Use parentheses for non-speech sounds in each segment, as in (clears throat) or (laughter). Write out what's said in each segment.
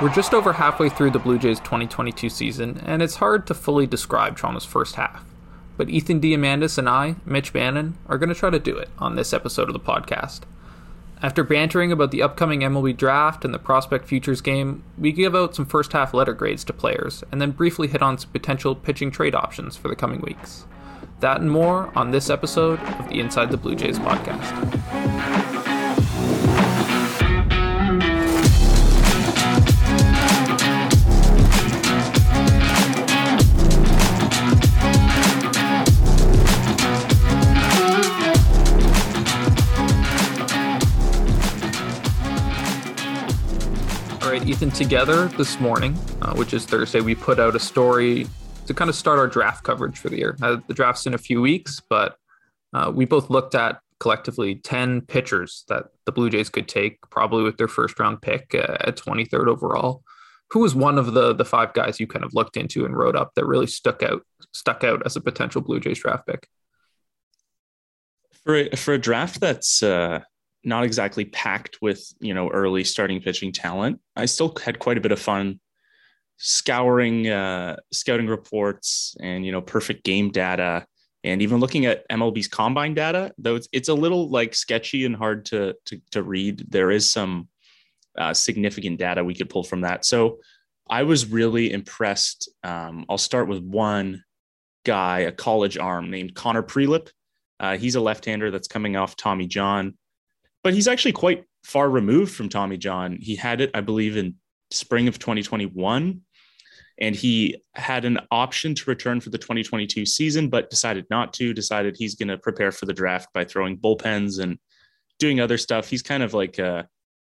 We're just over halfway through the Blue Jays 2022 season, and it's hard to fully describe Toronto's first half. But Ethan Diamandas and I, Mitch Bannon, are going to try to do it on this episode of the podcast. After bantering about the upcoming MLB draft and the prospect futures game, we give out some first half letter grades to players, and then briefly hit on some potential pitching trade options for the coming weeks. That and more on this episode of the Inside the Blue Jays podcast. Ethan, together this morning, uh, which is Thursday, we put out a story to kind of start our draft coverage for the year. The draft's in a few weeks, but uh, we both looked at collectively 10 pitchers that the Blue Jays could take, probably with their first round pick uh, at 23rd overall. Who was one of the the five guys you kind of looked into and wrote up that really stuck out stuck out as a potential Blue Jays draft pick? For a, for a draft that's uh, not exactly packed with you know early starting pitching talent. I still had quite a bit of fun scouring uh, scouting reports and you know perfect game data and even looking at MLB's combine data. Though it's it's a little like sketchy and hard to to, to read. There is some uh, significant data we could pull from that. So I was really impressed. Um, I'll start with one guy, a college arm named Connor Prielipp. Uh, he's a left-hander that's coming off Tommy John but he's actually quite far removed from Tommy John. He had it, I believe, in spring of 2021, and he had an option to return for the 2022 season, but decided not to. Decided he's going to prepare for the draft by throwing bullpens and doing other stuff. He's kind of like a,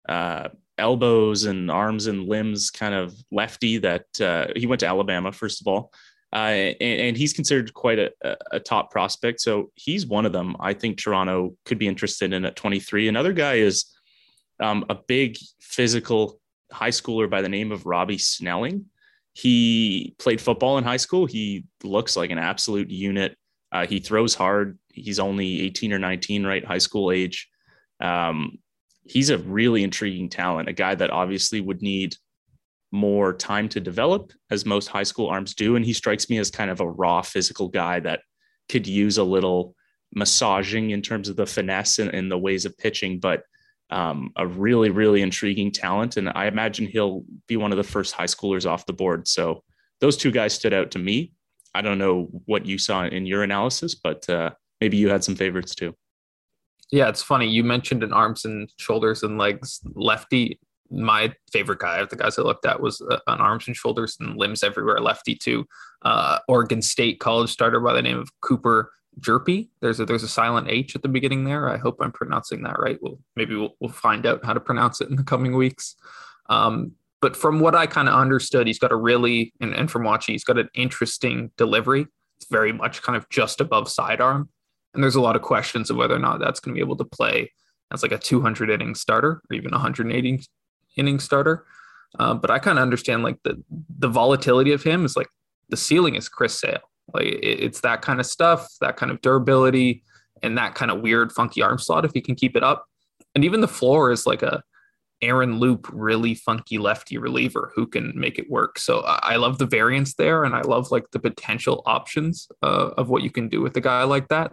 uh, elbows and arms and limbs kind of lefty that uh, he went to Alabama first of all. Uh, and, and, he's considered quite a, a, top prospect. So he's one of them. I think Toronto could be interested in at 23. Another guy is um, a big physical high schooler by the name of Robbie Snelling. He played football in high school. He looks like an absolute unit. Uh, he throws hard. He's only 18 or 19, right? High school age. Um, he's a really intriguing talent, a guy that obviously would need more time to develop, as most high school arms do. And he strikes me as kind of a raw physical guy that could use a little massaging in terms of the finesse and, and the ways of pitching, but um, a really, really intriguing talent. And I imagine he'll be one of the first high schoolers off the board. So those two guys stood out to me. I don't know what you saw in your analysis, but uh, maybe you had some favorites too. Yeah, it's funny. You mentioned an arms and shoulders and legs lefty my favorite guy of the guys I looked at was uh, on arms and shoulders and limbs everywhere, lefty too. Uh, Oregon State college starter by the name of Cooper Hjerpe. There's a there's a silent H at the beginning there. I hope I'm pronouncing that right. We'll maybe we'll, we'll find out how to pronounce it in the coming weeks. Um, but from what I kind of understood, he's got a really and, and from watching, he's got an interesting delivery. It's very much kind of just above sidearm. And there's a lot of questions of whether or not that's going to be able to play as like a 200 inning starter or even 180 inning starter. Uh, but I kind of understand like the the volatility of him is like the ceiling is Chris Sale. Like it, it's that kind of stuff, that kind of durability, and that kind of weird funky arm slot if he can keep it up. And even the floor is like a Aaron Loup, really funky lefty reliever who can make it work. So I love the variance there, and I love like the potential options uh, of what you can do with a guy like that.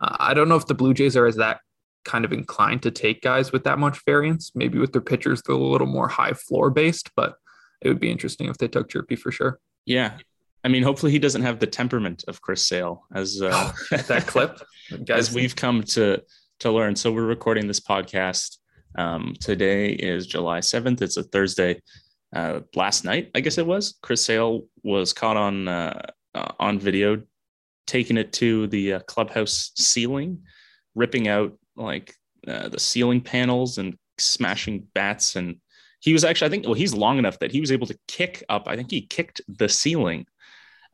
Uh, I don't know if the Blue Jays are as that kind of inclined to take guys with that much variance. Maybe with their pitchers, they're a little more high floor based, but it would be interesting if they took Hjerpe for sure. Yeah. I mean, hopefully he doesn't have the temperament of Chris Sale as uh, (laughs) that clip, (laughs) guys. we've come to to learn. So we're recording this podcast. Um, today is July seventh. It's a Thursday. Uh, last night, I guess it was. Chris Sale was caught on uh, uh on video, taking it to the uh, clubhouse ceiling, ripping out like uh, the ceiling panels and smashing bats. And he was actually, I think, well, he's long enough that he was able to kick up. I think he kicked the ceiling.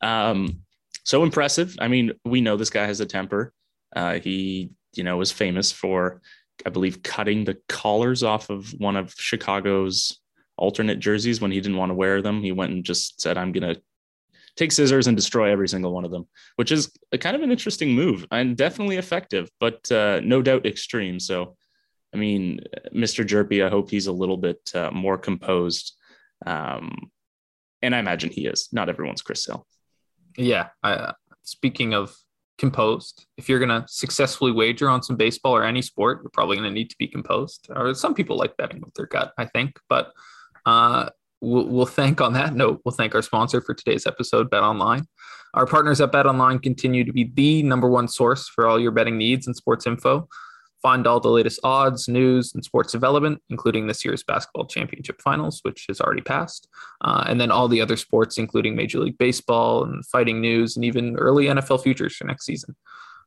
Um, so impressive. I mean, we know this guy has a temper. Uh, he, you know, was famous for, I believe, cutting the collars off of one of Chicago's alternate jerseys when he didn't want to wear them. He went and just said, I'm to take scissors and destroy every single one of them, which is kind of an interesting move and definitely effective, but uh, no doubt extreme. So, I mean, Mr. Hjerpe, I hope he's a little bit uh, more composed Um, and I imagine he is. Not everyone's Chris Sale. Yeah. I, speaking of composed, if you're going to successfully wager on some baseball or any sport, you're probably going to need to be composed. Or some people like betting with their gut, I think. But uh, we'll, we'll thank on that note, we'll thank our sponsor for today's episode, Bet Online. Our partners at Bet Online continue to be the number one source for all your betting needs and sports info. Find all the latest odds, news, and sports development, including this year's basketball championship finals, which has already passed, uh, and then all the other sports, including Major League Baseball and fighting news, and even early NFL futures for next season.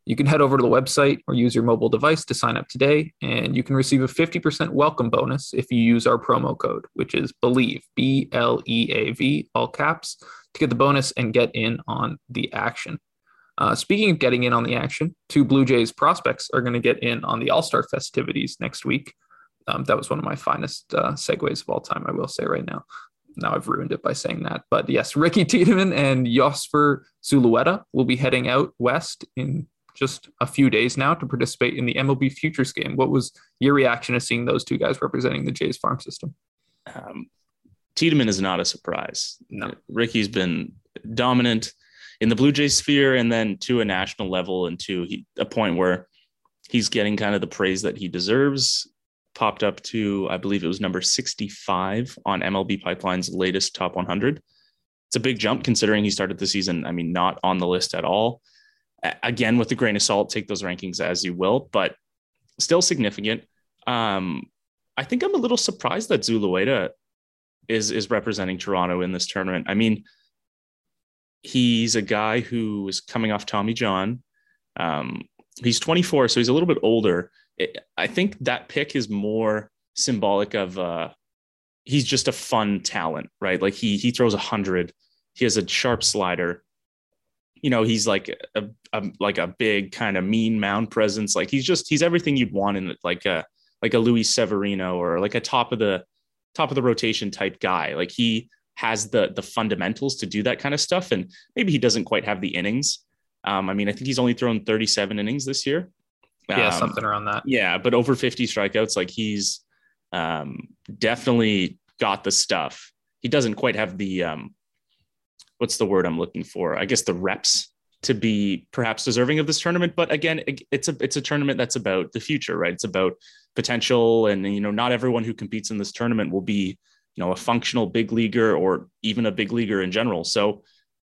You can head over to the website or use your mobile device to sign up today, and you can receive a 50% welcome bonus if you use our promo code, which is BLEAV, B L E A V, all caps, to get the bonus and get in on the action. Uh, speaking of getting in on the action, two Blue Jays prospects are going to get in on the All Star festivities next week. Um, that was one of my finest uh, segues of all time, I will say right now. Now I've ruined it by saying that. But yes, Ricky Tiedemann and Yosver Zulueta will be heading out west in just a few days now to participate in the MLB Futures game. What was your reaction to seeing those two guys representing the Jays farm system? Um, Tiedemann is not a surprise. No. Ricky's been dominant in the Blue Jay sphere and then to a national level and to he, a point where he's getting kind of the praise that he deserves. Popped up to, I believe it was number 65 on MLB Pipeline's latest top 100. It's a big jump considering he started the season, I mean, not on the list at all. Again, with a grain of salt, take those rankings as you will, but still significant. Um, I think I'm a little surprised that Zulueta is is representing Toronto in this tournament. I mean, he's a guy who is coming off Tommy John. Um, he's 24, so he's a little bit older. I think that pick is more symbolic of uh, he's just a fun talent, right? Like he he throws a hundred. He has a sharp slider. You know, he's like a, a like a big kind of mean mound presence. Like he's just he's everything you'd want in like a like a Luis Severino or like a top of the top of the rotation type guy. Like he has the the fundamentals to do that kind of stuff. And maybe he doesn't quite have the innings. Um, I mean, I think he's only thrown 37 innings this year. Yeah, Um, something around that. Yeah, but over 50 strikeouts, like he's um, definitely got the stuff. He doesn't quite have the um, what's the word I'm looking for? I guess the reps to be perhaps deserving of this tournament. But again, it's a it's a tournament that's about the future, right? It's about potential, and you know, not everyone who competes in this tournament will be you know a functional big leaguer or even a big leaguer in general. So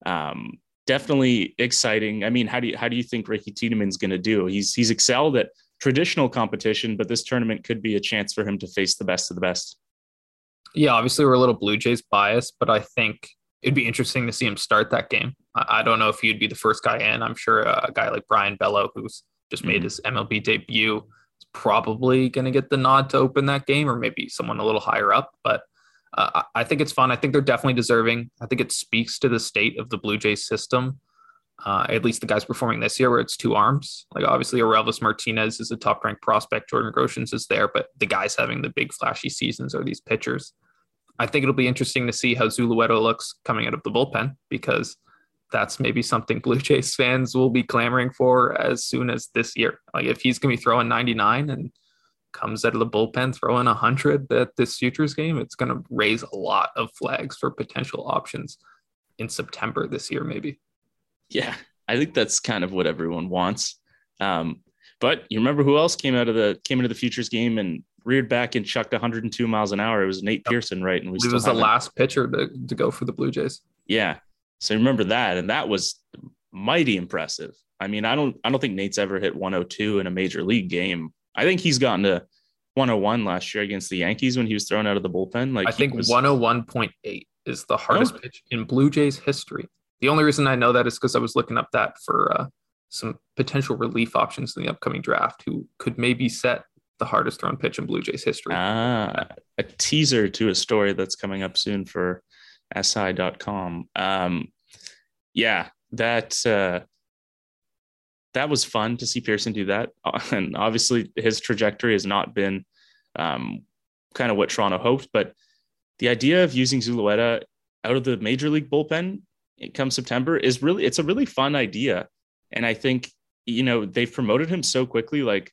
um, definitely exciting. I mean, how do you how do you think Ricky Tiedemann's going to do? He's he's excelled at traditional competition, but this tournament could be a chance for him to face the best of the best. Yeah, obviously we're a little Blue Jays biased, but I think it'd be interesting to see him start that game. I, I don't know if he'd be the first guy in. I'm sure a guy like Brayan Bello, who's just made Mhm. his MLB debut, is probably going to get the nod to open that game, or maybe someone a little higher up. But uh, I I think it's fun. I think they're definitely deserving. I think it speaks to the state of the Blue Jays system. Uh, at least the guys performing this year, where it's two arms. Like obviously, Orelvis Martinez is a top ranked prospect. Jordan Groshans is there, but the guys having the big flashy seasons are these pitchers. I think it'll be interesting to see how Zulueta looks coming out of the bullpen because that's maybe something (laughs) Blue Jays fans will be clamoring for as soon as this year. Like if he's going to be throwing 99 and comes out of the bullpen throwing 100 at this futures game, it's going to raise a lot of flags for potential options in September this year, maybe. Yeah, I think that's kind of what everyone wants. Um, but you remember who else came out of the came into the futures game and reared back and chucked 102 miles an hour? It was Nate Yep. Pearson, right? And we It was the last pitcher to, to go for the Blue Jays. Yeah. So remember that, and that was mighty impressive. I mean, I don't I don't think Nate's ever hit 102 in a major league game. I think he's gotten to 101 last year against the Yankees when he was thrown out of the bullpen. Like I think was- 101.8 is the hardest Oh. pitch in Blue Jays history. The only reason I know that is because I was looking up that for uh, some potential relief options in the upcoming draft who could maybe set the hardest thrown pitch in Blue Jays history. Ah, a teaser to a story that's coming up soon for si.com. Um, yeah, that uh, that was fun to see Pearson do that, (laughs) and obviously his trajectory has not been um, kind of what Toronto hoped. But the idea of using Zulueta out of the major league bullpen come September is really it's a really fun idea, and I think you know they've promoted him so quickly. Like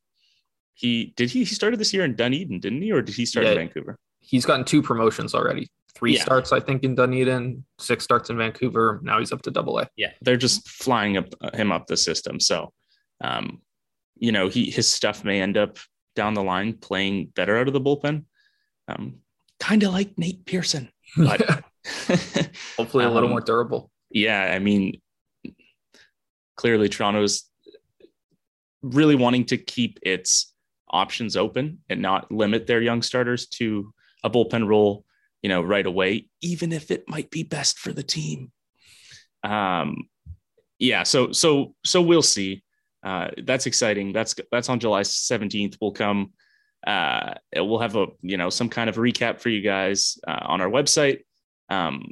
he did he he started this year in Dunedin, didn't he, or did he start in Vancouver? He's gotten two promotions already three yeah. starts, I think, in Dunedin, six starts in Vancouver. Now he's up to double A. Yeah, they're just flying up him up the system. So, um, you know, he his stuff may end up down the line playing better out of the bullpen. Um, kind of like Nate Pearson, but (laughs) hopefully a little um, more durable. Yeah, I mean, clearly Toronto's really wanting to keep its options open and not limit their young starters to a bullpen role, you know, right away, even if it might be best for the team. Um, yeah, so so so we'll see. Uh, that's exciting. That's that's on July 17th. We'll come. Uh, we'll have a you know some kind of recap for you guys uh, on our website. Um,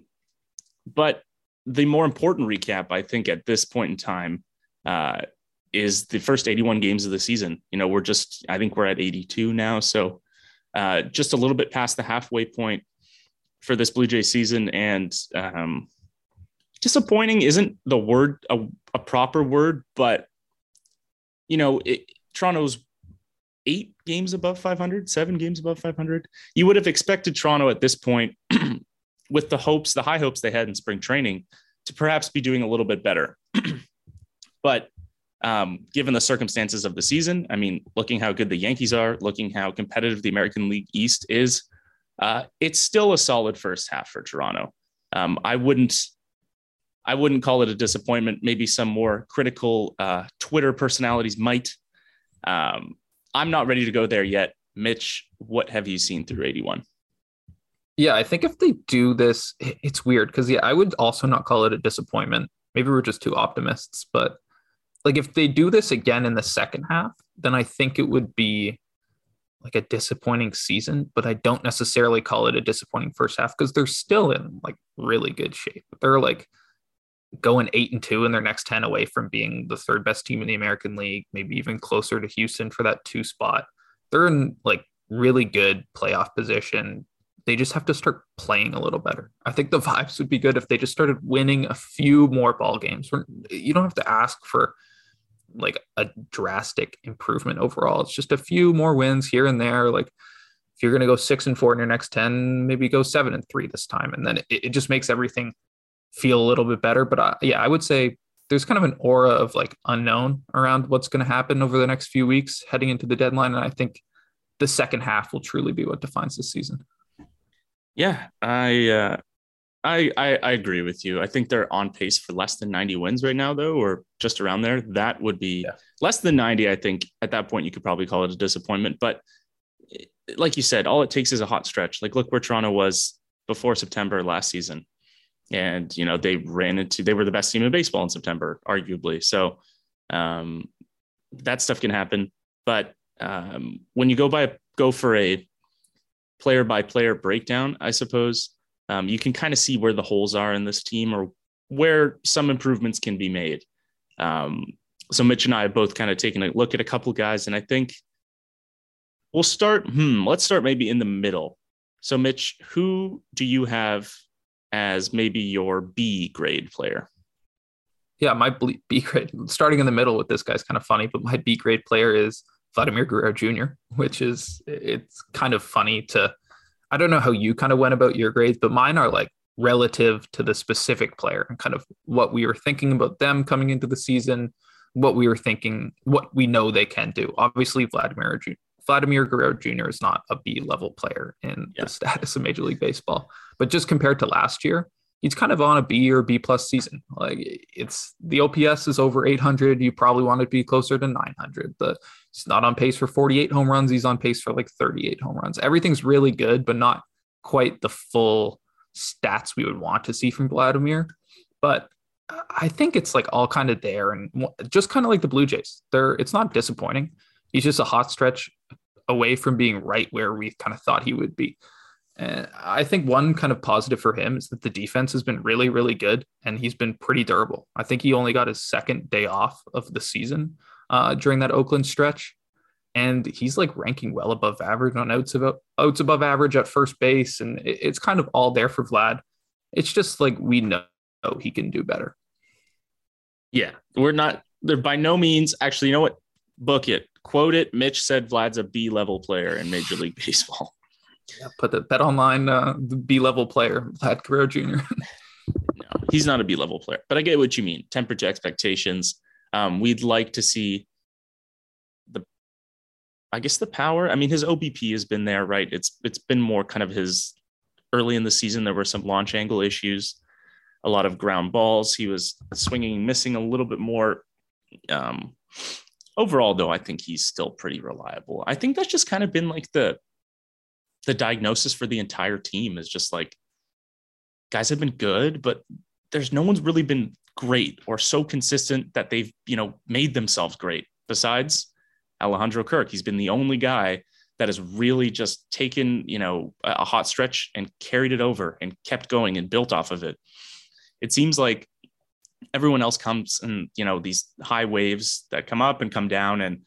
but the more important recap, I think, at this point in time, uh, is the first 81 games of the season. You know, we're just, I think we're at 82 now. So uh, just a little bit past the halfway point for this Blue Jay season. And um, disappointing isn't the word, a, a proper word, but, you know, it, Toronto's eight games above 500, seven games above 500. You would have expected Toronto at this point, (clears throat) with the hopes, the high hopes they had in spring training, to perhaps be doing a little bit better. (clears throat) but um, given the circumstances of the season. I mean, looking how good the Yankees are, looking how competitive the American League East is, uh, it's still a solid first half for Toronto. Um, I wouldn't, I wouldn't call it a disappointment. Maybe some more critical uh, Twitter personalities might. Um, I'm not ready to go there yet. Mitch, what have you seen through 81? Yeah, I think if they do this, it's weird because yeah, I would also not call it a disappointment. Maybe we're just two optimists, but like if they do this again in the second half, then I think it would be like a disappointing season, but I don't necessarily call it a disappointing first half because they're still in like really good shape. They're like going eight and two in their next 10 away from being the third best team in the American League, maybe even closer to Houston for that two spot. They're in like really good playoff position. They just have to start playing a little better. I think the vibes would be good if they just started winning a few more ball games. You don't have to ask for like a drastic improvement overall. It's just a few more wins here and there. Like if you're going to go six and four in your next 10, maybe go seven and three this time. And then it, it just makes everything feel a little bit better. But uh, yeah, I would say there's kind of an aura of like unknown around what's going to happen over the next few weeks heading into the deadline. And I think the second half will truly be what defines this season. Yeah, I uh, I, I, I agree with you. I think they're on pace for less than 90 wins right now, though, or just around there. That would be yeah. less than 90. I think at that point you could probably call it a disappointment. But eh, like you said, all it takes is a hot stretch. Like look where Toronto was before September last season, and you know they ran into they were the best team in baseball in September, arguably. So um, that stuff can happen. But um, when you go by go for a player by player breakdown, I suppose um, you can kind of see where the holes are in this team or where some improvements can be made. Um, so Mitch and I have both kind of taken a look at a couple guys, and I think we'll start. Hmm, let's start maybe in the middle. So Mitch, who do you have as maybe your B grade player? Yeah, my B grade. Starting in the middle with this guy's kind of funny, but my B grade player is Vladimir Guerrero Jr., which is it's kind of funny to I don't know how you kind of went about your grades, but mine are like relative to the specific player and kind of what we were thinking about them coming into the season, what we were thinking, what we know they can do. Obviously, Vladimir Vladimir Guerrero Jr. is not a B level player in yeah. the status of Major League Baseball, but just compared to last year, he's kind of on a B or B plus season. Like it's the OPS is over 800. You probably want to be closer to 900. The he's not on pace for 48 home runs. He's on pace for like 38 home runs. Everything's really good, but not quite the full stats we would want to see from Vladimir. But I think it's like all kind of there and just kind of like the Blue Jays. They're it's not disappointing. He's just a hot stretch away from being right where we kind of thought he would be. And I think one kind of positive for him is that the defense has been really, really good and he's been pretty durable. I think he only got his second day off of the season uh, during that Oakland stretch. And he's like ranking well above average on outs above, outs above average at first base. And it's kind of all there for Vlad. It's just like we know he can do better. Yeah. We're not, they're by no means, actually, you know what? Book it, quote it. Mitch said Vlad's a B level player in Major League (laughs) Baseball. Yeah, put the bet online uh, B level player, Vlad Guerrero Jr. (laughs) no, he's not a B level player, but I get what you mean. Tempered expectations. Um, we'd like to see the, I guess the power. I mean, his OBP has been there, right? It's it's been more kind of his early in the season. There were some launch angle issues, a lot of ground balls. He was swinging, missing a little bit more. Um, overall, though, I think he's still pretty reliable. I think that's just kind of been like the the diagnosis for the entire team is just like guys have been good, but there's no one's really been great or so consistent that they've, you know, made themselves great. Besides Alejandro Kirk, he's been the only guy that has really just taken, you know, a hot stretch and carried it over and kept going and built off of it. It seems like everyone else comes and, you know, these high waves that come up and come down and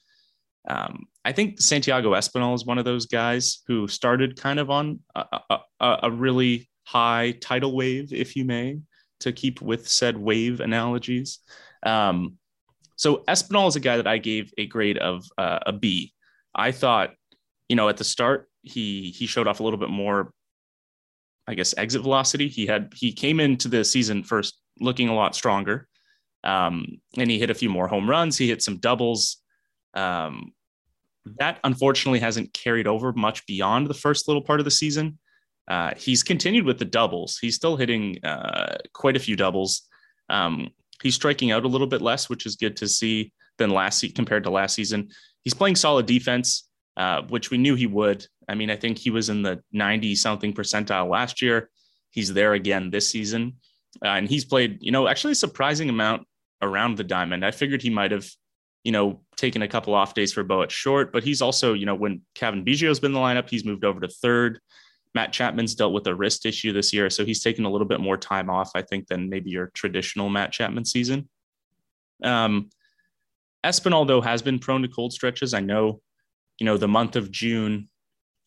um, I think Santiago Espinal is one of those guys who started kind of on a, a, a, really high tidal wave, if you may, to keep with said wave analogies. Um, so Espinal is a guy that I gave a grade of uh, a B. I thought, you know, at the start he he showed off a little bit more, I guess, exit velocity. He had he came into the season first looking a lot stronger, um, and he hit a few more home runs. He hit some doubles. Um, that unfortunately hasn't carried over much beyond the first little part of the season. Uh, he's continued with the doubles. He's still hitting uh, quite a few doubles. Um, he's striking out a little bit less, which is good to see than last se- compared to last season. He's playing solid defense, uh, which we knew he would. I mean, I think he was in the 90 something percentile last year. He's there again this season. Uh, and he's played, you know, actually a surprising amount around the diamond. I figured he might have you know, taking a couple off days for Bo at short, but he's also, you know, when Cavan Biggio's been in the lineup, he's moved over to third. Matt Chapman's dealt with a wrist issue this year, so he's taken a little bit more time off, I think, than maybe your traditional Matt Chapman season. Um, Espinal, though, has been prone to cold stretches. I know, you know, the month of June,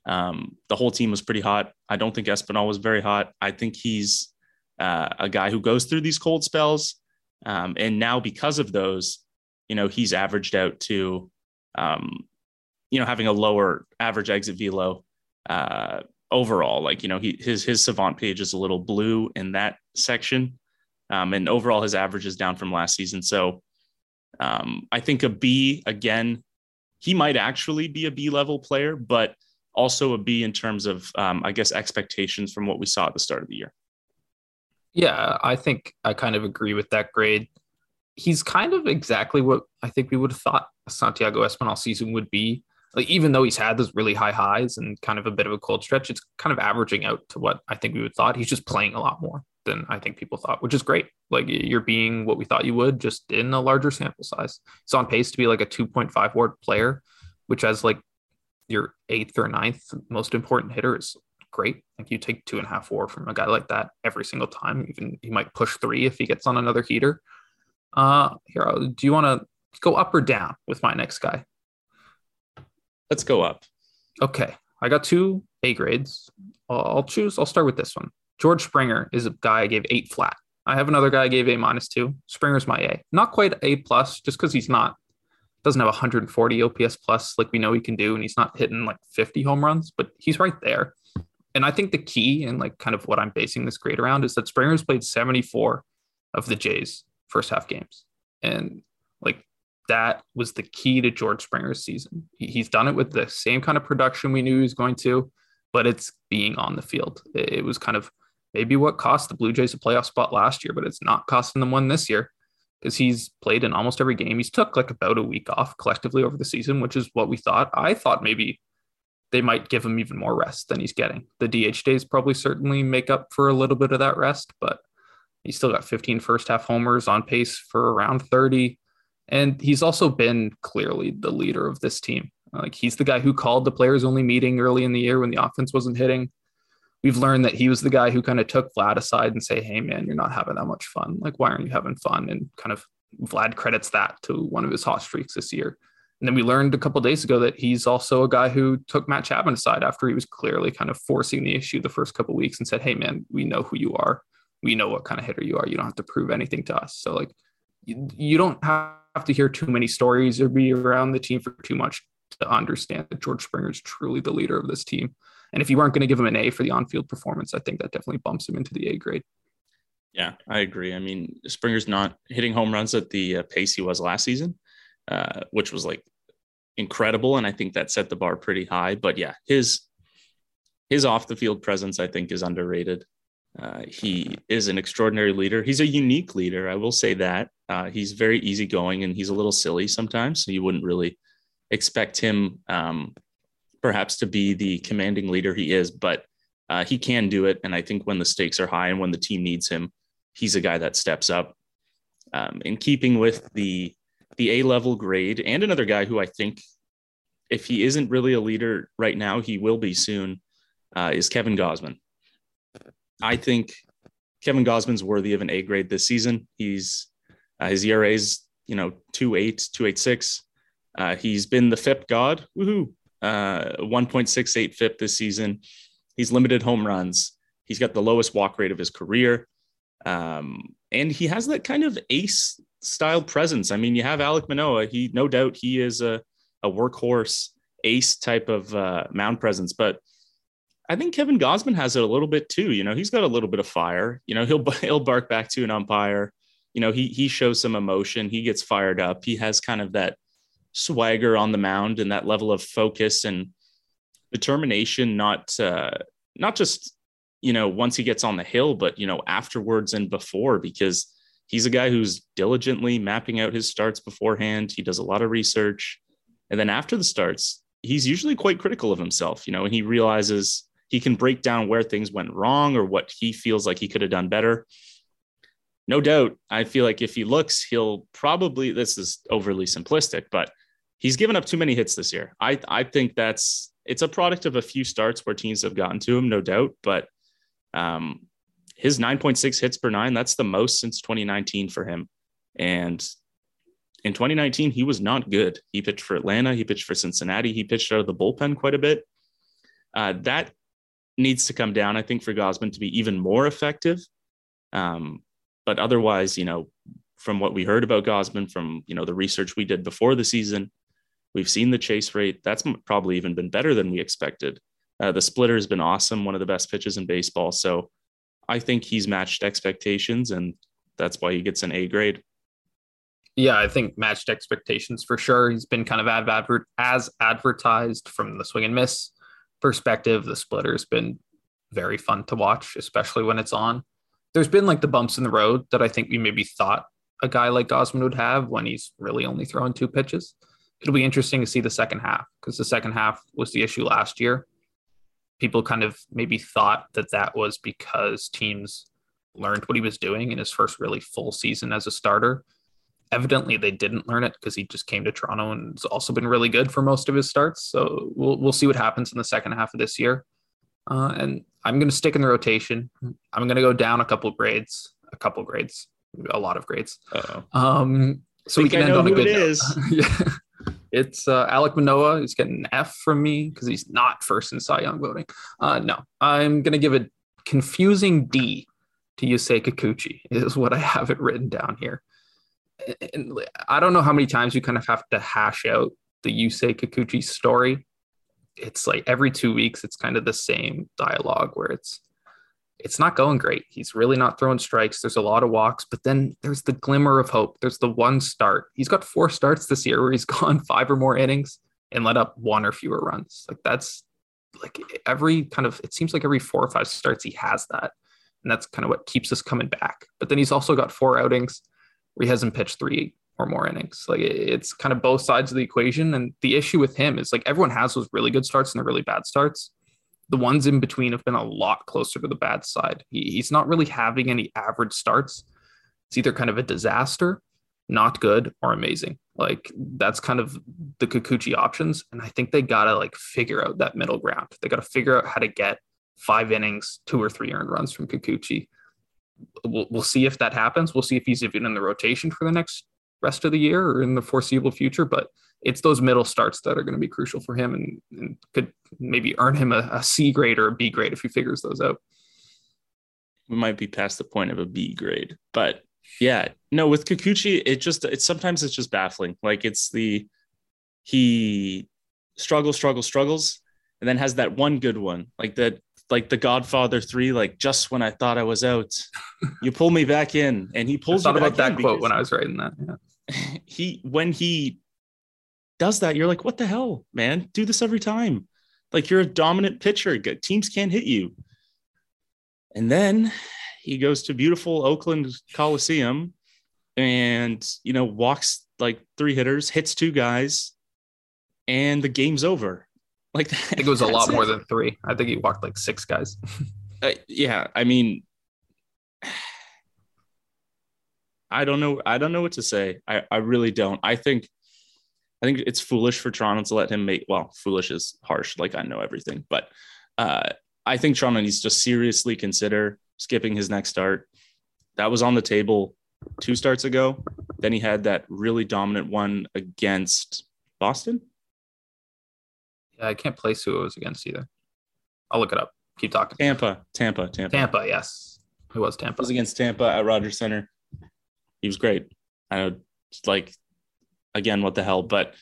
um, the whole team was pretty hot. I don't think Espinal was very hot. I think he's uh, a guy who goes through these cold spells. Um, and now, because of those, you know, he's averaged out to, um, you know, having a lower average exit velo uh, overall. Like, you know, he his his savant page is a little blue in that section, um, and overall his average is down from last season. So, um, I think a B again, he might actually be a B level player, but also a B in terms of, um, I guess, expectations from what we saw at the start of the year. Yeah, I think I kind of agree with that grade he's kind of exactly what I think we would have thought Santiago Espinal season would be. Like even though he's had those really high highs and kind of a bit of a cold stretch, it's kind of averaging out to what I think we would thought. He's just playing a lot more than I think people thought, which is great. Like you're being what we thought you would, just in a larger sample size. He's on pace to be like a 2.5 WAR player, which has like your eighth or ninth most important hitter is great. Like you take two and a half WAR from a guy like that every single time. Even he might push three if he gets on another heater. Uh, here, do you want to go up or down with my next guy? Let's go up. Okay, I got two A grades. I'll choose. I'll start with this one. George Springer is a guy I gave eight flat. I have another guy I gave A minus two. Springer's my A. Not quite A plus, just because he's not doesn't have 140 OPS plus like we know he can do, and he's not hitting like 50 home runs, but he's right there. And I think the key and like kind of what I'm basing this grade around is that Springer's played 74 of the Jays first half games. And like that was the key to George Springer's season. He's done it with the same kind of production we knew he was going to, but it's being on the field. It was kind of maybe what cost the Blue Jays a playoff spot last year, but it's not costing them one this year because he's played in almost every game. He's took like about a week off collectively over the season, which is what we thought. I thought maybe they might give him even more rest than he's getting. The DH days probably certainly make up for a little bit of that rest, but He's still got 15 first half homers on pace for around 30. And he's also been clearly the leader of this team. Like he's the guy who called the players only meeting early in the year when the offense wasn't hitting. We've learned that he was the guy who kind of took Vlad aside and say, Hey man, you're not having that much fun. Like, why aren't you having fun? And kind of Vlad credits that to one of his hot streaks this year. And then we learned a couple days ago that he's also a guy who took Matt Chapman aside after he was clearly kind of forcing the issue the first couple weeks and said, Hey man, we know who you are we know what kind of hitter you are. You don't have to prove anything to us. So like you, you don't have to hear too many stories or be around the team for too much to understand that George Springer is truly the leader of this team. And if you weren't going to give him an A for the on-field performance, I think that definitely bumps him into the A grade. Yeah, I agree. I mean, Springer's not hitting home runs at the uh, pace he was last season, uh, which was like incredible, and I think that set the bar pretty high. But yeah, his his off the field presence, I think, is underrated. Uh, he is an extraordinary leader. He's a unique leader. I will say that. Uh, he's very easygoing and he's a little silly sometimes. So you wouldn't really expect him, um, perhaps, to be the commanding leader he is, but uh, he can do it. And I think when the stakes are high and when the team needs him, he's a guy that steps up. Um, in keeping with the the A level grade, and another guy who I think, if he isn't really a leader right now, he will be soon, uh, is Kevin Gausman. I think Kevin Gausman's worthy of an A grade this season. He's uh, his ERA is you know two eight two eight six. Uh, he's been the FIP god. Woohoo! Uh, 1.68 FIP this season. He's limited home runs. He's got the lowest walk rate of his career. Um, and he has that kind of ace style presence. I mean, you have Alek Manoah. He, no doubt, he is a, a workhorse ace type of uh, mound presence. But I think Kevin Gausman has it a little bit too. You know, he's got a little bit of fire. You know, he'll (laughs) he'll bark back to an umpire. You know, he he shows some emotion. He gets fired up. He has kind of that swagger on the mound and that level of focus and determination. Not uh, not just you know once he gets on the hill, but you know afterwards and before because he's a guy who's diligently mapping out his starts beforehand. He does a lot of research, and then after the starts, he's usually quite critical of himself. You know, and he realizes he can break down where things went wrong or what he feels like he could have done better. No doubt, I feel like if he looks, he'll probably, this is overly simplistic, but he's given up too many hits this year. I, I think that's, it's a product of a few starts where teams have gotten to him, no doubt, but um, his 9.6 hits per nine, that's the most since 2019 for him. And in 2019, he was not good. He pitched for Atlanta, he pitched for Cincinnati, he pitched out of the bullpen quite a bit. Uh, that needs to come down, I think, for Gausman to be even more effective. Um, but otherwise, you know, from what we heard about Gausman, from you know the research we did before the season, we've seen the chase rate. That's probably even been better than we expected. Uh, the splitter has been awesome, one of the best pitches in baseball. So I think he's matched expectations, and that's why he gets an A grade. Yeah, I think matched expectations for sure. He's been kind of adver- as advertised from the swing and miss perspective, the splitter's been very fun to watch, especially when it's on. There's been like the bumps in the road that I think we maybe thought a guy like Gausman would have when he's really only throwing two pitches. It'll be interesting to see the second half because the second half was the issue last year. People kind of maybe thought that that was because teams learned what he was doing in his first really full season as a starter evidently they didn't learn it because he just came to Toronto and has also been really good for most of his starts. So we'll we'll see what happens in the second half of this year. Uh, and I'm going to stick in the rotation. I'm going to go down a couple grades, a couple grades, a lot of grades. Uh-oh. Um, so we can end on a good note. (laughs) yeah. It's uh, Alek Manoah. He's getting an F from me because he's not first in Cy Young voting. Uh, no, I'm going to give a confusing D to Yusei Kikuchi is what I have it written down here and I don't know how many times you kind of have to hash out the Yusei Kikuchi story. It's like every two weeks, it's kind of the same dialogue where it's it's not going great. He's really not throwing strikes. There's a lot of walks, but then there's the glimmer of hope. There's the one start. He's got four starts this year where he's (laughs) gone five or more innings and let up one or fewer runs. Like that's like every kind of it seems like every four or five starts he has that. And that's kind of what keeps us coming back. But then he's also got four outings where he hasn't pitched three or more innings. Like it's kind of both sides of the equation. And the issue with him is like everyone has those really good starts and the really bad starts. The ones in between have been a lot closer to the bad side. He, he's not really having any average starts. It's either kind of a disaster, not good, or amazing. Like that's kind of the Kikuchi options. And I think they gotta like figure out that middle ground. They gotta figure out how to get five innings, two or three earned runs from Kikuchi we'll, we'll see if that happens. We'll see if he's even in the rotation for the next rest of the year or in the foreseeable future. But it's those middle starts that are going to be crucial for him and, and could maybe earn him a, a C grade or a B grade if he figures those out. We might be past the point of a B grade, but yeah, no, with Kikuchi, it just it's sometimes it's just baffling. Like it's the he struggles, struggles, struggles, and then has that one good one, like that, like the Godfather three, like just when I thought I was out, you pull me back in, and he pulls. I thought about that quote when I was writing that. Yeah. (laughs) he when he does that, you're like, what the hell, man? Do this every time. Like you're a dominant pitcher. Teams can't hit you. And then he goes to beautiful Oakland Coliseum and you know walks like three hitters, hits two guys, and the game's over. Like I think it was a (laughs) lot more than three. I think he walked like six guys. (laughs) uh, yeah. I mean, I don't know. I don't know what to say. I, I really don't. I think I think it's foolish for Toronto to let him make. Well, foolish is harsh. Like I know everything, but uh, I think Toronto needs to seriously consider skipping his next start. That was on the table two starts ago. Then he had that really dominant one against Boston. Yeah, I can't place who it was against either. I'll look it up. Keep talking. Tampa, Tampa, Tampa. Tampa, yes. Who was It Tampa? was against Tampa at Rogers Center. He was great. I know, like again, what the hell? But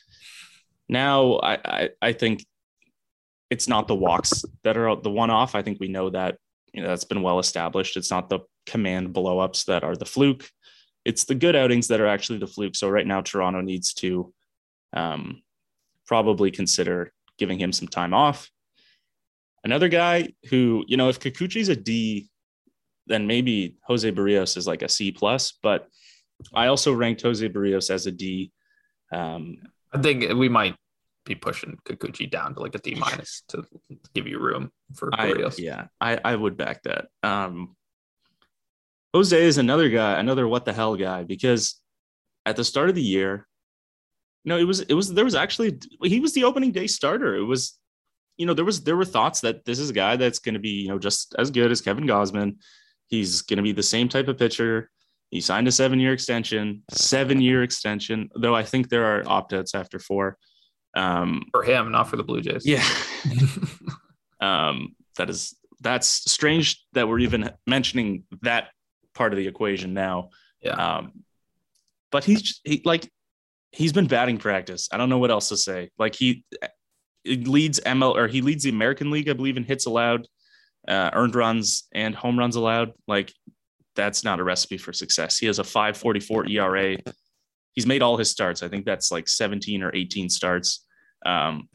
now I, I, I think it's not the walks that are the one off. I think we know that you know that's been well established. It's not the command blowups that are the fluke. It's the good outings that are actually the fluke. So right now, Toronto needs to um, probably consider giving him some time off. Another guy who, you know, if Kikuchi's a D, then maybe Jose Berrios is like a C plus. But I also ranked Jose Berrios as a D. Um, I think we might be pushing Kikuchi down to like a D minus to give you room for I, Berrios. yeah, I, I would back that. Um, Jose is another guy, another what the hell guy, because at the start of the year, no, it was it was there was actually he was the opening day starter. It was, you know, there was there were thoughts that this is a guy that's going to be you know just as good as Kevin Gausman. He's going to be the same type of pitcher. He signed a seven year extension, seven year extension. Though I think there are opt outs after four. Um, For him, not for the Blue Jays. yeah. (laughs) um, that is that's strange that we're even mentioning that part of the equation now. Yeah. Um, but he's he, like he's been batting practice. I don't know what else to say. Like he, leads ML or he leads the American League, I believe, in hits allowed, uh, earned runs, and home runs allowed. Like that's not a recipe for success. He has a 544 ERA. He's made all his starts. I think that's like 17 or 18 starts. Um,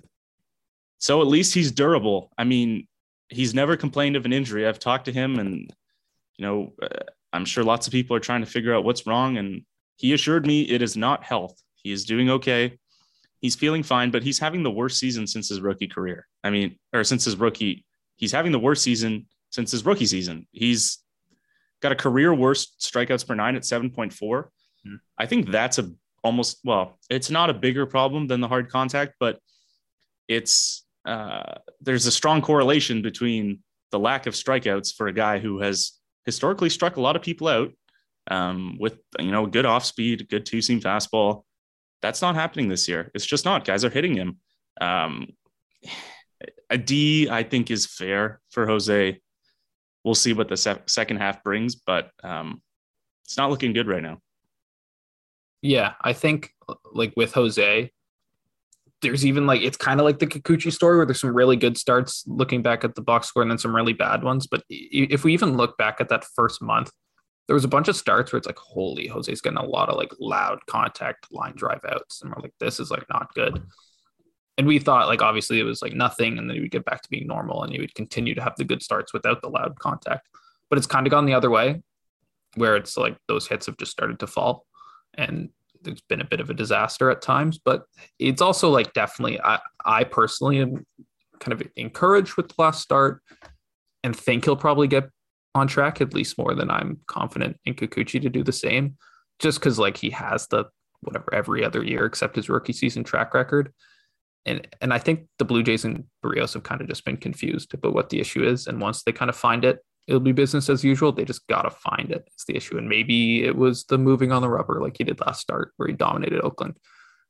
so at least he's durable. I mean, he's never complained of an injury. I've talked to him, and you know, uh, I'm sure lots of people are trying to figure out what's wrong. And he assured me it is not health. He is doing okay. He's feeling fine, but he's having the worst season since his rookie career. I mean, or since his rookie, he's having the worst season since his rookie season. He's got a career worst strikeouts per nine at 7.4. Hmm. I think that's a almost well, it's not a bigger problem than the hard contact, but it's uh, there's a strong correlation between the lack of strikeouts for a guy who has historically struck a lot of people out um, with you know good off speed, good two seam fastball. That's not happening this year. It's just not. Guys are hitting him. Um, a D, I think, is fair for Jose. We'll see what the se- second half brings, but um, it's not looking good right now. Yeah, I think like with Jose, there's even like it's kind of like the Kikuchi story where there's some really good starts looking back at the box score and then some really bad ones. But if we even look back at that first month, there was a bunch of starts where it's like, holy, Jose's getting a lot of like loud contact line drive outs. And we're like, this is like not good. And we thought like obviously it was like nothing, and then he would get back to being normal and he would continue to have the good starts without the loud contact. But it's kind of gone the other way, where it's like those hits have just started to fall. And there's been a bit of a disaster at times, but it's also like definitely I, I personally am kind of encouraged with the last start and think he'll probably get on track at least more than I'm confident in Kikuchi to do the same, just because like he has the whatever every other year except his rookie season track record. And and I think the Blue Jays and Berrios have kind of just been confused about what the issue is. And once they kind of find it, it'll be business as usual. They just gotta find it. It's the issue. And maybe it was the moving on the rubber like he did last start where he dominated Oakland.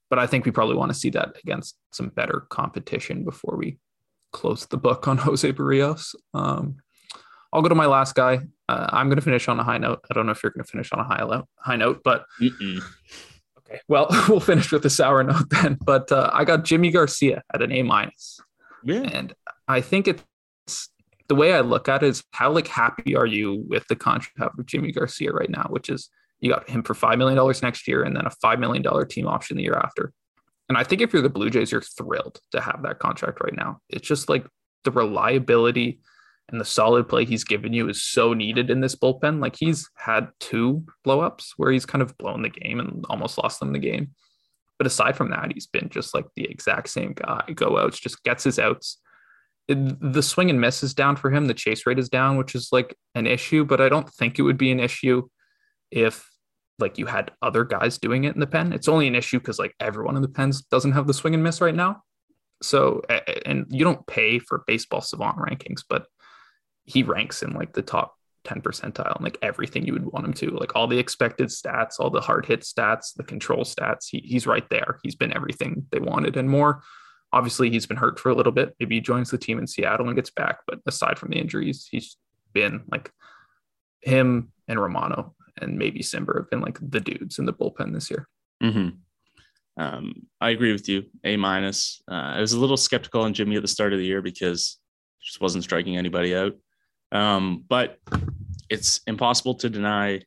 But I think we probably want to see that against some better competition before we close the book on (laughs) Jose Berrios. Um, I'll go to my last guy. Uh, I'm going to finish on a high note. I don't know if you're going to finish on a high, lo- high note, but Mm-mm. Okay, well, (laughs) we'll finish with a sour note then. But uh, I got Yimi Garcia at an A minus. Yeah. And I think it's the way I look at it is how like happy are you with the contract of Yimi Garcia right now, which is you got him for five million dollars next year and then a five million dollar team option the year after. And I think if you're the Blue Jays, you're thrilled to have that contract right now. It's just like the reliability and the solid play he's given you is so needed in this bullpen. Like he's had two blowups where he's kind of blown the game and almost lost them the game. But aside from that, he's been just like the exact same guy. Go outs, just gets his outs. The swing and miss is down for him. The chase rate is down, which is like an issue, but I don't think it would be an issue if like you had other guys doing it in the pen. It's only an issue because like everyone in the pens doesn't have the swing and miss right now. So and you don't pay for baseball savant rankings, but he ranks in like the top 10 percentile and like everything you would want him to like all the expected stats all the hard hit stats the control stats. He, he's right there. He's been everything they wanted and more. Obviously he's been hurt for a little bit. Maybe he joins the team in seattle and gets back but aside from the injuries he's been like him and romano and maybe Cimber have been like the dudes in the bullpen this year. Mm-hmm. um, i agree with you. A minus. Uh, i was a little skeptical on Yimi at the start of the year because just wasn't striking anybody out um, but it's impossible to deny,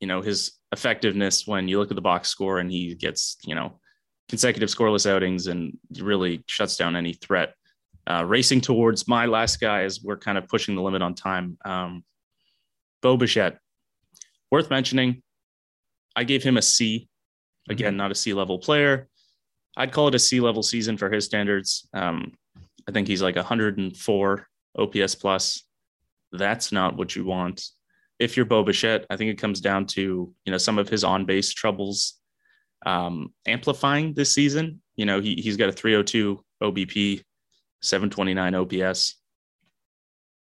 you know, his effectiveness when you look at the box score and he gets, you know, consecutive scoreless outings and really shuts down any threat. Uh, racing towards my last guy as we're kind of pushing the limit on time. Um, Bo Bichette, worth mentioning. I gave him a C. Again, not a C level player. I'd call it a C level season for his standards. Um, I think he's like 104 OPS plus that's not what you want. If you're Bo Bichette, I think it comes down to you know some of his on base troubles um, amplifying this season. You know he he's got a 302 OBP, 729 OPS.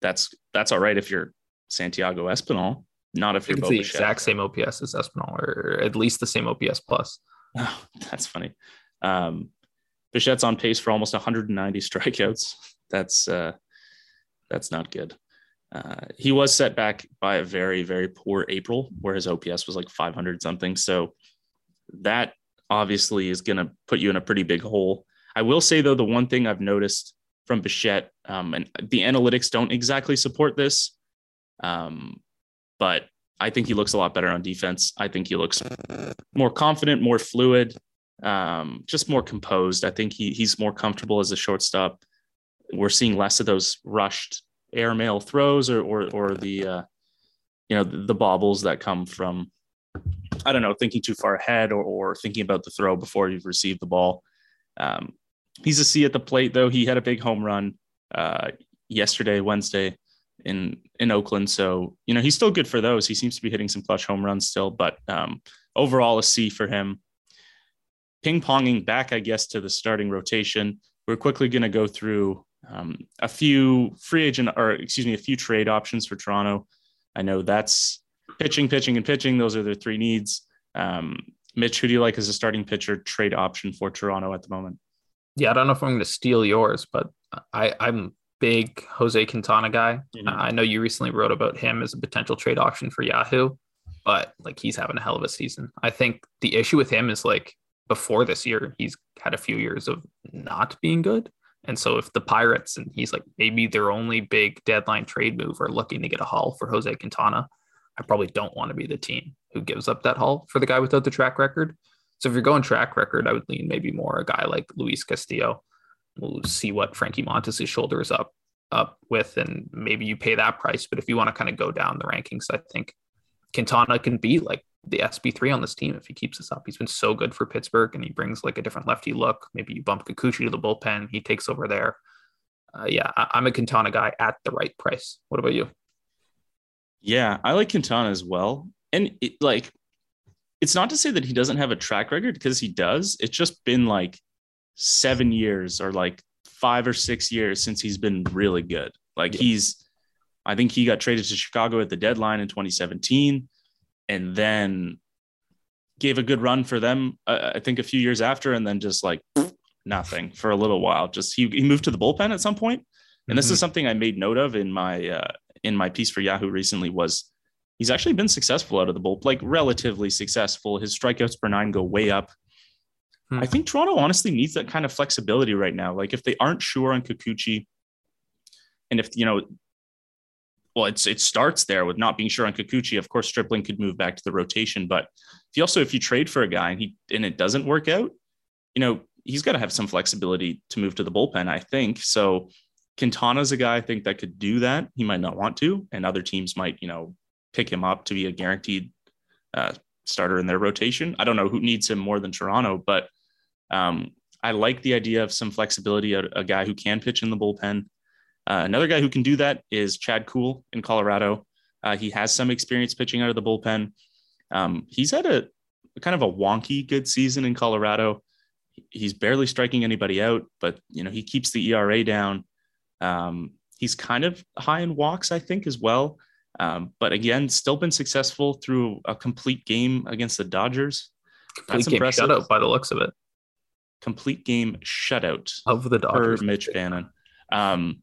That's that's all right if you're Santiago Espinal, not if you're it's the exact same OPS as Espinal, or at least the same OPS plus. (laughs) Oh, that's funny. Um, Bichette's on pace for almost 190 strikeouts. That's uh, that's not good. Uh, he was set back by a very, very poor April where his OPS was like 500 something. So that obviously is going to put you in a pretty big hole. I will say, though, the one thing I've noticed from Bichette, um, and the analytics don't exactly support this, um, but I think he looks a lot better on defense. I think he looks more confident, more fluid, um, just more composed. I think he he's more comfortable as a shortstop. We're seeing less of those rushed airmail throws or or or the uh, you know the, the bobbles that come from I don't know thinking too far ahead or, or thinking about the throw before you've received the ball. Um, he's a C at the plate though. He had a big home run uh, yesterday, Wednesday in in Oakland. So you know he's still good for those. He seems to be hitting some clutch home runs still, but um, overall a C for him. Ping ponging back, I guess, to the starting rotation. We're quickly going to go through um, a few free agent, or excuse me, a few trade options for Toronto. I know that's pitching, pitching, and pitching. Those are their three needs. Um, Mitch, who do you like as a starting pitcher trade option for Toronto at the moment? Yeah, I don't know if I'm going to steal yours, but I, I'm big Jose Quintana guy. Mm-hmm. I know you recently wrote about him as a potential trade option for Yahoo, but like he's having a hell of a season. I think the issue with him is like before this year, he's had a few years of not being good. And so if the Pirates and he's like maybe their only big deadline trade move are looking to get a haul for Jose Quintana, I probably don't want to be the team who gives up that haul for the guy without the track record. So if you're going track record, I would lean maybe more a guy like Luis Castillo. We'll see what Frankie Montas' shoulder is up up with, and maybe you pay that price. But if you want to kind of go down the rankings, I think Quintana can be like the SP3 on this team if he keeps this up. He's been so good for Pittsburgh and he brings like a different lefty look. Maybe you bump Kikuchi to the bullpen, he takes over there. Uh, yeah, I- am a Quintana guy at the right price. What about you? Yeah, I like Quintana as well. And it, like, it's not to say that he doesn't have a track record because he does. It's just been like seven years or like five or six years since he's been really good. Like, yeah. he's, I think he got traded to Chicago at the deadline in 2017 and then gave a good run for them. Uh, I think a few years after, and then just like nothing for a little while. Just he he moved to the bullpen at some point, and mm-hmm. this is mm-hmm. something I made note of in my uh, in my piece for Yahoo recently. Was he's actually been successful out of the bullpen, like relatively successful. His strikeouts per nine go way up. Hmm. I think Toronto honestly needs that kind of flexibility right now. Like if they aren't sure on Kikuchi, and if you know, well, it's it starts there with not being sure on Kikuchi. Of course, Stripling could move back to the rotation, but if you also if you trade for a guy and he and it doesn't work out, you know he's got to have some flexibility to move to the bullpen. I think so. Quintana's a guy I think that could do that. He might not want to, and other teams might you know pick him up to be a guaranteed uh, starter in their rotation. I don't know who needs him more than Toronto, but um, I like the idea of some flexibility, a, a guy who can pitch in the bullpen. Uh, another guy who can do that is Chad Kuhl in Colorado. Uh, he has some experience pitching out of the bullpen. Um, he's had a, a kind of a wonky good season in Colorado. He's barely striking anybody out, but you know he keeps the ERA down. Um, he's kind of high in walks, I think, as well. Um, but again, still been successful through a complete game against the Dodgers. Complete That's game impressive. shutout by the looks of it. Complete game shutout of the Dodgers. per Mitch Bannon. Um,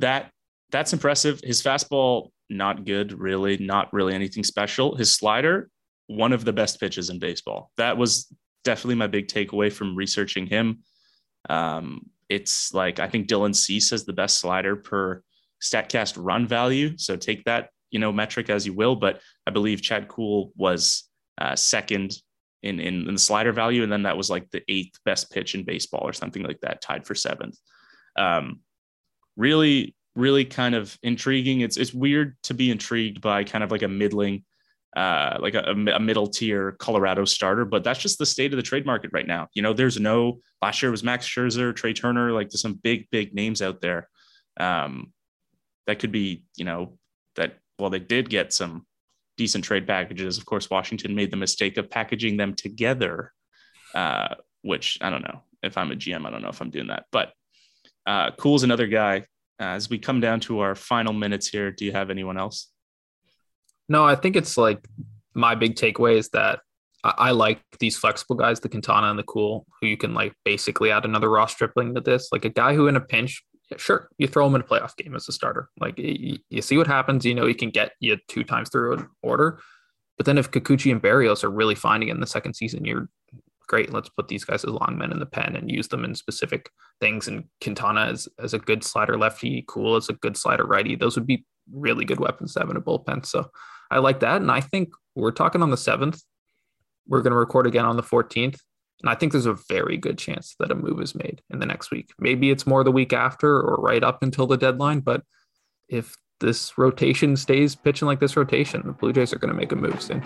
that that's impressive. His fastball not good, really, not really anything special. His slider, one of the best pitches in baseball. That was definitely my big takeaway from researching him. Um, it's like I think Dylan Cease has the best slider per Statcast run value. So take that you know metric as you will, but I believe Chad Kuhl was uh, second in, in, in the slider value, and then that was like the eighth best pitch in baseball or something like that, tied for seventh. Um, really, really kind of intriguing. It's it's weird to be intrigued by kind of like a middling, uh, like a, a middle tier Colorado starter, but that's just the state of the trade market right now. You know, there's no last year was Max Scherzer, Trea Turner, like there's some big big names out there. Um, that could be, you know, that well, they did get some decent trade packages. Of course, Washington made the mistake of packaging them together, uh, which I don't know. If I'm a GM, I don't know if I'm doing that. But uh, Kuhl's another guy. Uh, as we come down to our final minutes here, do you have anyone else? No, I think it's like my big takeaway is that I, I like these flexible guys, the Quintana and the Kuhl, who you can like basically add another Ross Stripling to this. Like a guy who in a pinch sure, you throw him in a playoff game as a starter. Like you, you see what happens. You know he can get you two times through an order, but then if Kikuchi and Berrios are really finding it in the second season, you're great. Let's put these guys as long men in the pen and use them in specific things. And Quintana as as a good slider lefty, Kuhl as a good slider righty. Those would be really good weapons to have in a bullpen. So I like that, and I think we're talking on the seventh. We're going to record again on the 14th. And I think there's a very good chance that a move is made in the next week. Maybe it's more the week after or right up until the deadline. But if this rotation stays pitching like this rotation, the Blue Jays are going to make a move soon.